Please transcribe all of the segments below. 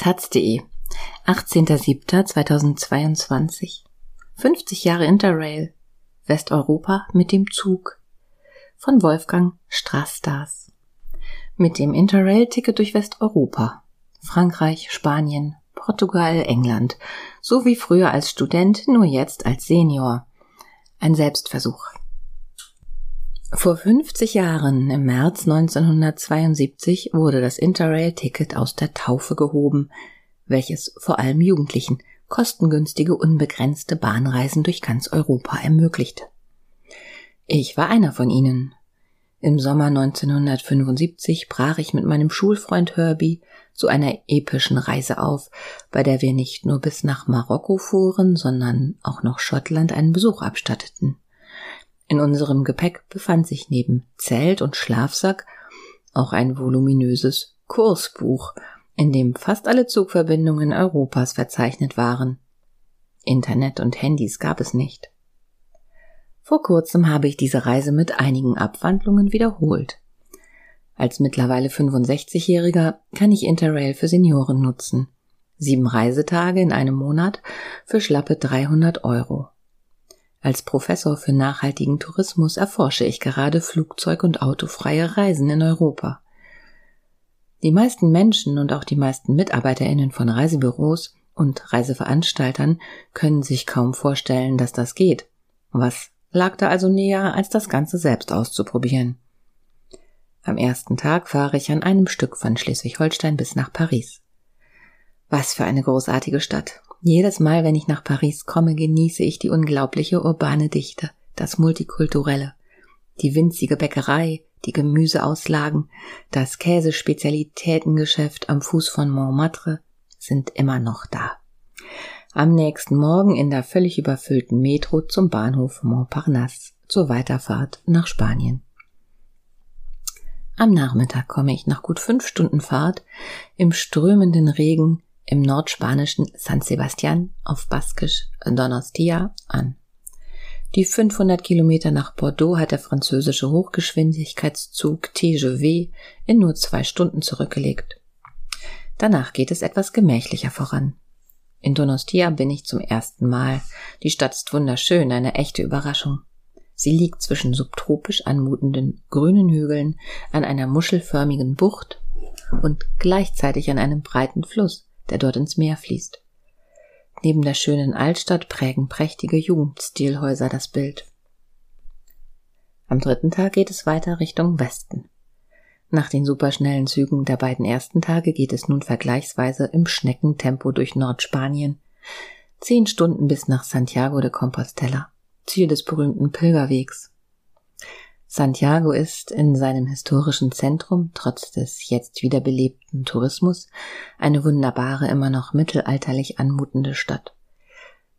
taz.de 18.07.2022 50 Jahre Interrail. Westeuropa mit dem Zug. Von Wolfgang Straßstars mit dem Interrail-Ticket durch Westeuropa. Frankreich, Spanien, Portugal, England. So wie früher als Student, nur jetzt als Senior. Ein Selbstversuch. Vor 50 Jahren, im März 1972, wurde das Interrail-Ticket aus der Taufe gehoben, welches vor allem Jugendlichen kostengünstige, unbegrenzte Bahnreisen durch ganz Europa ermöglichte. Ich war einer von ihnen. Im Sommer 1975 brach ich mit meinem Schulfreund Herbie zu einer epischen Reise auf, bei der wir nicht nur bis nach Marokko fuhren, sondern auch noch Schottland einen Besuch abstatteten. In unserem Gepäck befand sich neben Zelt und Schlafsack auch ein voluminöses Kursbuch, in dem fast alle Zugverbindungen Europas verzeichnet waren. Internet und Handys gab es nicht. Vor kurzem habe ich diese Reise mit einigen Abwandlungen wiederholt. Als mittlerweile 65-Jähriger kann ich Interrail für Senioren nutzen. Sieben Reisetage in einem Monat für schlappe 300 Euro. Als Professor für nachhaltigen Tourismus erforsche ich gerade Flugzeug- und autofreie Reisen in Europa. Die meisten Menschen und auch die meisten Mitarbeiterinnen von Reisebüros und Reiseveranstaltern können sich kaum vorstellen, dass das geht. Was lag da also näher, als das Ganze selbst auszuprobieren? Am ersten Tag fahre ich an einem Stück von Schleswig-Holstein bis nach Paris. Was für eine großartige Stadt. Jedes Mal, wenn ich nach Paris komme, genieße ich die unglaubliche urbane Dichte, das Multikulturelle, die winzige Bäckerei, die Gemüseauslagen, das Käsespezialitätengeschäft am Fuß von Montmartre sind immer noch da. Am nächsten Morgen in der völlig überfüllten Metro zum Bahnhof Montparnasse zur Weiterfahrt nach Spanien. Am Nachmittag komme ich nach gut fünf Stunden Fahrt im strömenden Regen im nordspanischen San Sebastian auf Baskisch Donostia an. Die 500 Kilometer nach Bordeaux hat der französische Hochgeschwindigkeitszug TGV in nur zwei Stunden zurückgelegt. Danach geht es etwas gemächlicher voran. In Donostia bin ich zum ersten Mal. Die Stadt ist wunderschön, eine echte Überraschung. Sie liegt zwischen subtropisch anmutenden grünen Hügeln an einer muschelförmigen Bucht und gleichzeitig an einem breiten Fluss, der dort ins Meer fließt. Neben der schönen Altstadt prägen prächtige Jugendstilhäuser das Bild. Am dritten Tag geht es weiter Richtung Westen. Nach den superschnellen Zügen der beiden ersten Tage geht es nun vergleichsweise im Schneckentempo durch Nordspanien. Zehn Stunden bis nach Santiago de Compostela, Ziel des berühmten Pilgerwegs. Santiago ist in seinem historischen Zentrum, trotz des jetzt wiederbelebten Tourismus, eine wunderbare, immer noch mittelalterlich anmutende Stadt.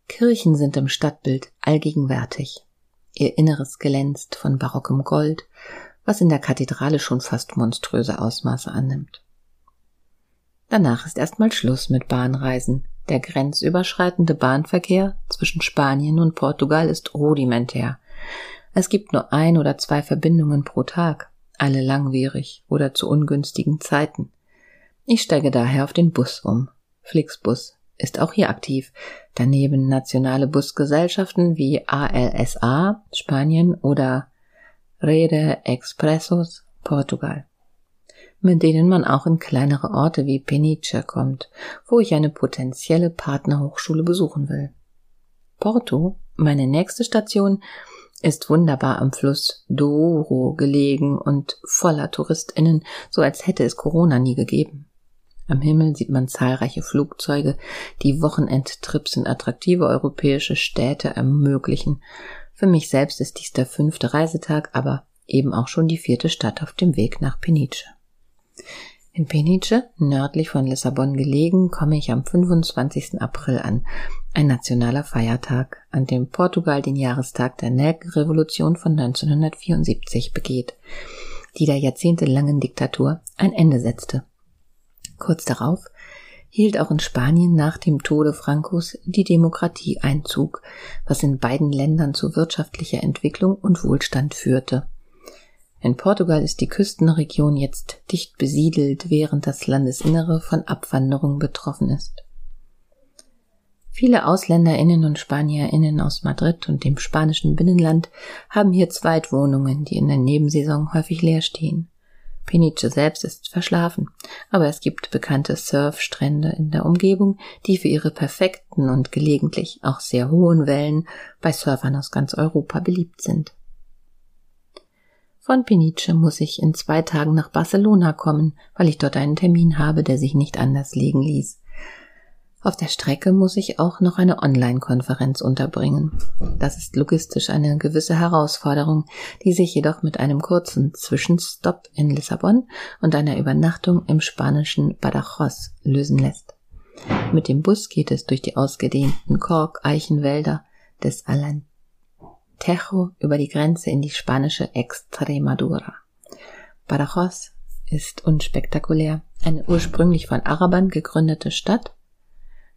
Kirchen sind im Stadtbild allgegenwärtig. Ihr Inneres glänzt von barockem Gold, was in der Kathedrale schon fast monströse Ausmaße annimmt. Danach ist erstmal Schluss mit Bahnreisen. Der grenzüberschreitende Bahnverkehr zwischen Spanien und Portugal ist rudimentär. Es gibt nur ein oder zwei Verbindungen pro Tag, alle langwierig oder zu ungünstigen Zeiten. Ich steige daher auf den Bus um. Flixbus ist auch hier aktiv. Daneben nationale Busgesellschaften wie ALSA Spanien oder Rede Expressos Portugal, mit denen man auch in kleinere Orte wie Peniche kommt, wo ich eine potenzielle Partnerhochschule besuchen will. Porto, meine nächste Station, ist wunderbar am Fluss Douro gelegen und voller TouristInnen, so als hätte es Corona nie gegeben. Am Himmel sieht man zahlreiche Flugzeuge, die Wochenendtrips in attraktive europäische Städte ermöglichen. Für mich selbst ist dies der fünfte Reisetag, aber eben auch schon die vierte Stadt auf dem Weg nach Peniche. In Peniche, nördlich von Lissabon gelegen, komme ich am 25. April an, ein nationaler Feiertag, an dem Portugal den Jahrestag der Nelkenrevolution von 1974 begeht, die der jahrzehntelangen Diktatur ein Ende setzte. Kurz darauf hielt auch in Spanien nach dem Tode Francos die Demokratie Einzug, was in beiden Ländern zu wirtschaftlicher Entwicklung und Wohlstand führte. In Portugal ist die Küstenregion jetzt dicht besiedelt, während das Landesinnere von Abwanderung betroffen ist. Viele Ausländerinnen und Spanierinnen aus Madrid und dem spanischen Binnenland haben hier Zweitwohnungen, die in der Nebensaison häufig leer stehen. Peniche selbst ist verschlafen, aber es gibt bekannte Surfstrände in der Umgebung, die für ihre perfekten und gelegentlich auch sehr hohen Wellen bei Surfern aus ganz Europa beliebt sind. Von Peniche muss ich in zwei Tagen nach Barcelona kommen, weil ich dort einen Termin habe, der sich nicht anders legen ließ. Auf der Strecke muss ich auch noch eine Online-Konferenz unterbringen. Das ist logistisch eine gewisse Herausforderung, die sich jedoch mit einem kurzen Zwischenstopp in Lissabon und einer Übernachtung im spanischen Badajoz lösen lässt. Mit dem Bus geht es durch die ausgedehnten Kork-Eichenwälder des Alentejo über die Grenze in die spanische Extremadura. Badajoz ist unspektakulär, eine ursprünglich von Arabern gegründete Stadt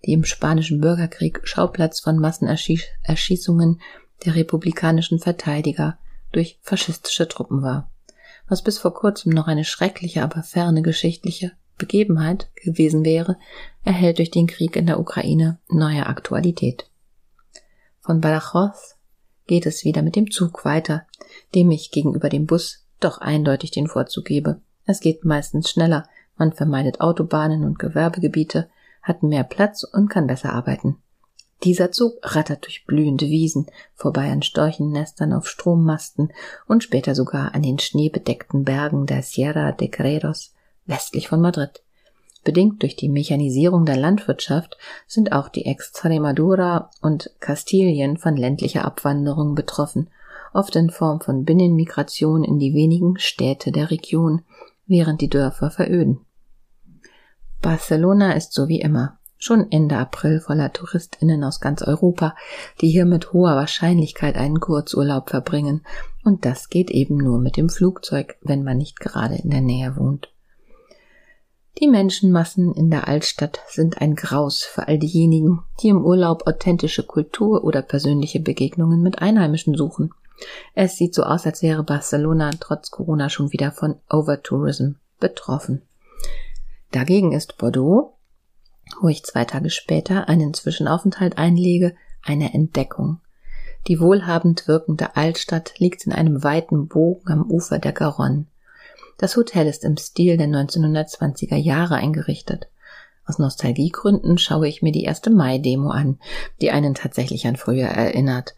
die im Spanischen Bürgerkrieg Schauplatz von Massenerschießungen der republikanischen Verteidiger durch faschistische Truppen war, was bis vor kurzem noch eine schreckliche, aber ferne geschichtliche Begebenheit gewesen wäre, erhält durch den Krieg in der Ukraine neue Aktualität. Von Badajoz geht es wieder mit dem Zug weiter, dem ich gegenüber dem Bus doch eindeutig den Vorzug gebe. Es geht meistens schneller, man vermeidet Autobahnen und Gewerbegebiete, hat mehr Platz und kann besser arbeiten. Dieser Zug rattert durch blühende Wiesen, vorbei an Storchennestern auf Strommasten und später sogar an den schneebedeckten Bergen der Sierra de Gredos westlich von Madrid. Bedingt durch die Mechanisierung der Landwirtschaft sind auch die Extremadura und Kastilien von ländlicher Abwanderung betroffen, oft in Form von Binnenmigration in die wenigen Städte der Region, während die Dörfer veröden. Barcelona ist so wie immer schon Ende April voller Touristinnen aus ganz Europa, die hier mit hoher Wahrscheinlichkeit einen Kurzurlaub verbringen, und das geht eben nur mit dem Flugzeug, wenn man nicht gerade in der Nähe wohnt. Die Menschenmassen in der Altstadt sind ein Graus für all diejenigen, die im Urlaub authentische Kultur oder persönliche Begegnungen mit Einheimischen suchen. Es sieht so aus, als wäre Barcelona trotz Corona schon wieder von Overtourism betroffen. Dagegen ist Bordeaux, wo ich zwei Tage später einen Zwischenaufenthalt einlege, eine Entdeckung. Die wohlhabend wirkende Altstadt liegt in einem weiten Bogen am Ufer der Garonne. Das Hotel ist im Stil der 1920er Jahre eingerichtet. Aus Nostalgiegründen schaue ich mir die erste Mai-Demo an, die einen tatsächlich an früher erinnert.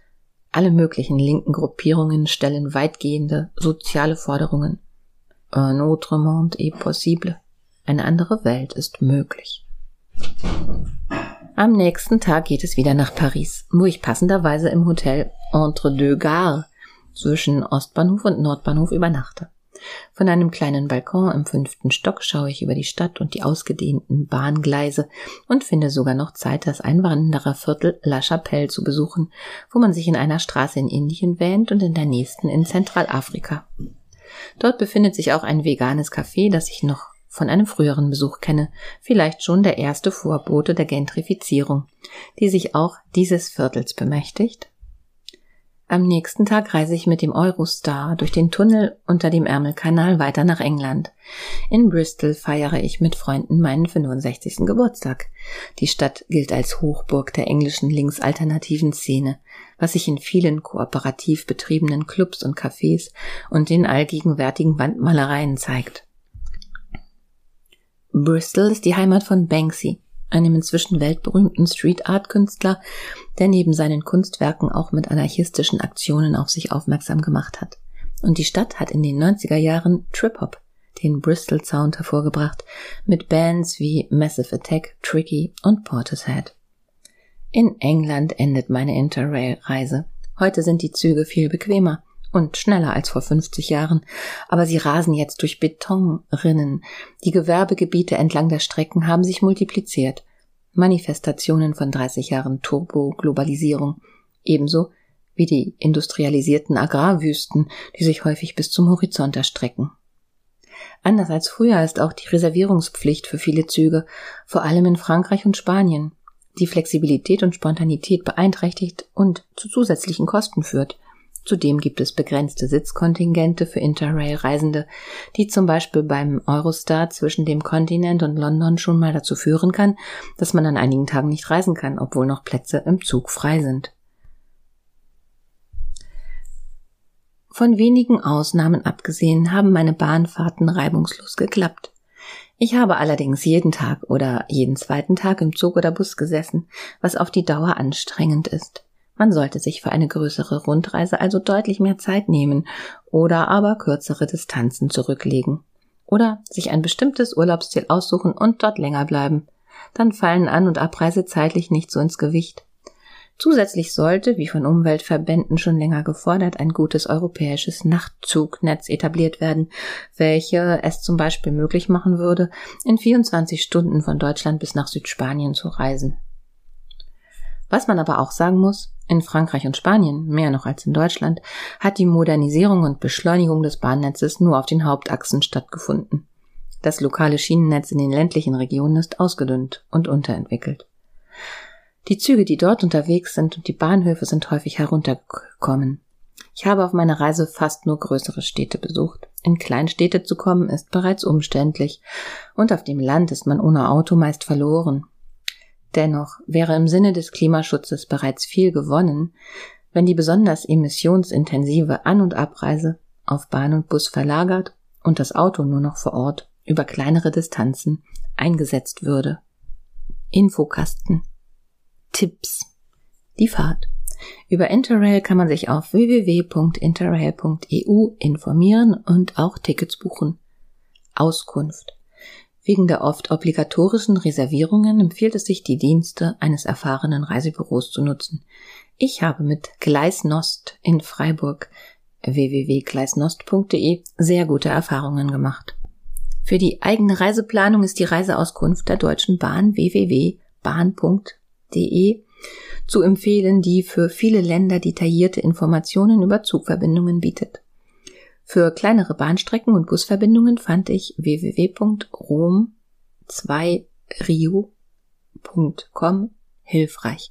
Alle möglichen linken Gruppierungen stellen weitgehende soziale Forderungen. Un autre monde est possible. Eine andere Welt ist möglich. Am nächsten Tag geht es wieder nach Paris, wo ich passenderweise im Hotel Entre deux Gares zwischen Ostbahnhof und Nordbahnhof übernachte. Von einem kleinen Balkon im fünften Stock schaue ich über die Stadt und die ausgedehnten Bahngleise und finde sogar noch Zeit, das Einwandererviertel La Chapelle zu besuchen, wo man sich in einer Straße in Indien wähnt und in der nächsten in Zentralafrika. Dort befindet sich auch ein veganes Café, das ich noch von einem früheren Besuch kenne, vielleicht schon der erste Vorbote der Gentrifizierung, die sich auch dieses Viertels bemächtigt? Am nächsten Tag reise ich mit dem Eurostar durch den Tunnel unter dem Ärmelkanal weiter nach England. In Bristol feiere ich mit Freunden meinen 65. Geburtstag. Die Stadt gilt als Hochburg der englischen linksalternativen Szene, was sich in vielen kooperativ betriebenen Clubs und Cafés und den allgegenwärtigen Wandmalereien zeigt. Bristol ist die Heimat von Banksy, einem inzwischen weltberühmten Street Art Künstler, der neben seinen Kunstwerken auch mit anarchistischen Aktionen auf sich aufmerksam gemacht hat. Und die Stadt hat in den 90er Jahren Trip Hop, den Bristol Sound hervorgebracht, mit Bands wie Massive Attack, Tricky und Portishead. In England endet meine Interrail-Reise. Heute sind die Züge viel bequemer und schneller als vor 50 Jahren, aber sie rasen jetzt durch Betonrinnen. Die Gewerbegebiete entlang der Strecken haben sich multipliziert. Manifestationen von 30 Jahren Turbo-Globalisierung, ebenso wie die industrialisierten Agrarwüsten, die sich häufig bis zum Horizont erstrecken. Anders als früher ist auch die Reservierungspflicht für viele Züge, vor allem in Frankreich und Spanien, die Flexibilität und Spontanität beeinträchtigt und zu zusätzlichen Kosten führt. Zudem gibt es begrenzte Sitzkontingente für Interrail-Reisende, die zum Beispiel beim Eurostar zwischen dem Kontinent und London schon mal dazu führen kann, dass man an einigen Tagen nicht reisen kann, obwohl noch Plätze im Zug frei sind. Von wenigen Ausnahmen abgesehen haben meine Bahnfahrten reibungslos geklappt. Ich habe allerdings jeden Tag oder jeden zweiten Tag im Zug oder Bus gesessen, was auf die Dauer anstrengend ist. Man sollte sich für eine größere Rundreise also deutlich mehr Zeit nehmen oder aber kürzere Distanzen zurücklegen. Oder sich ein bestimmtes Urlaubsziel aussuchen und dort länger bleiben. Dann fallen An- und Abreise zeitlich nicht so ins Gewicht. Zusätzlich sollte, wie von Umweltverbänden schon länger gefordert, ein gutes europäisches Nachtzugnetz etabliert werden, welche es zum Beispiel möglich machen würde, in 24 Stunden von Deutschland bis nach Südspanien zu reisen. Was man aber auch sagen muss, in Frankreich und Spanien, mehr noch als in Deutschland, hat die Modernisierung und Beschleunigung des Bahnnetzes nur auf den Hauptachsen stattgefunden. Das lokale Schienennetz in den ländlichen Regionen ist ausgedünnt und unterentwickelt. Die Züge, die dort unterwegs sind und die Bahnhöfe sind häufig heruntergekommen. Ich habe auf meiner Reise fast nur größere Städte besucht. In Kleinstädte zu kommen ist bereits umständlich und auf dem Land ist man ohne Auto meist verloren. Dennoch wäre im Sinne des Klimaschutzes bereits viel gewonnen, wenn die besonders emissionsintensive An- und Abreise auf Bahn und Bus verlagert und das Auto nur noch vor Ort über kleinere Distanzen eingesetzt würde. Infokasten. Tipps. Die Fahrt. Über Interrail kann man sich auf www.interrail.eu informieren und auch Tickets buchen. Auskunft. Wegen der oft obligatorischen Reservierungen empfiehlt es sich, die Dienste eines erfahrenen Reisebüros zu nutzen. Ich habe mit Gleisnost in Freiburg www.gleisnost.de sehr gute Erfahrungen gemacht. Für die eigene Reiseplanung ist die Reiseauskunft der Deutschen Bahn www.bahn.de zu empfehlen, die für viele Länder detaillierte Informationen über Zugverbindungen bietet. Für kleinere Bahnstrecken und Busverbindungen fand ich www.rom2rio.com hilfreich.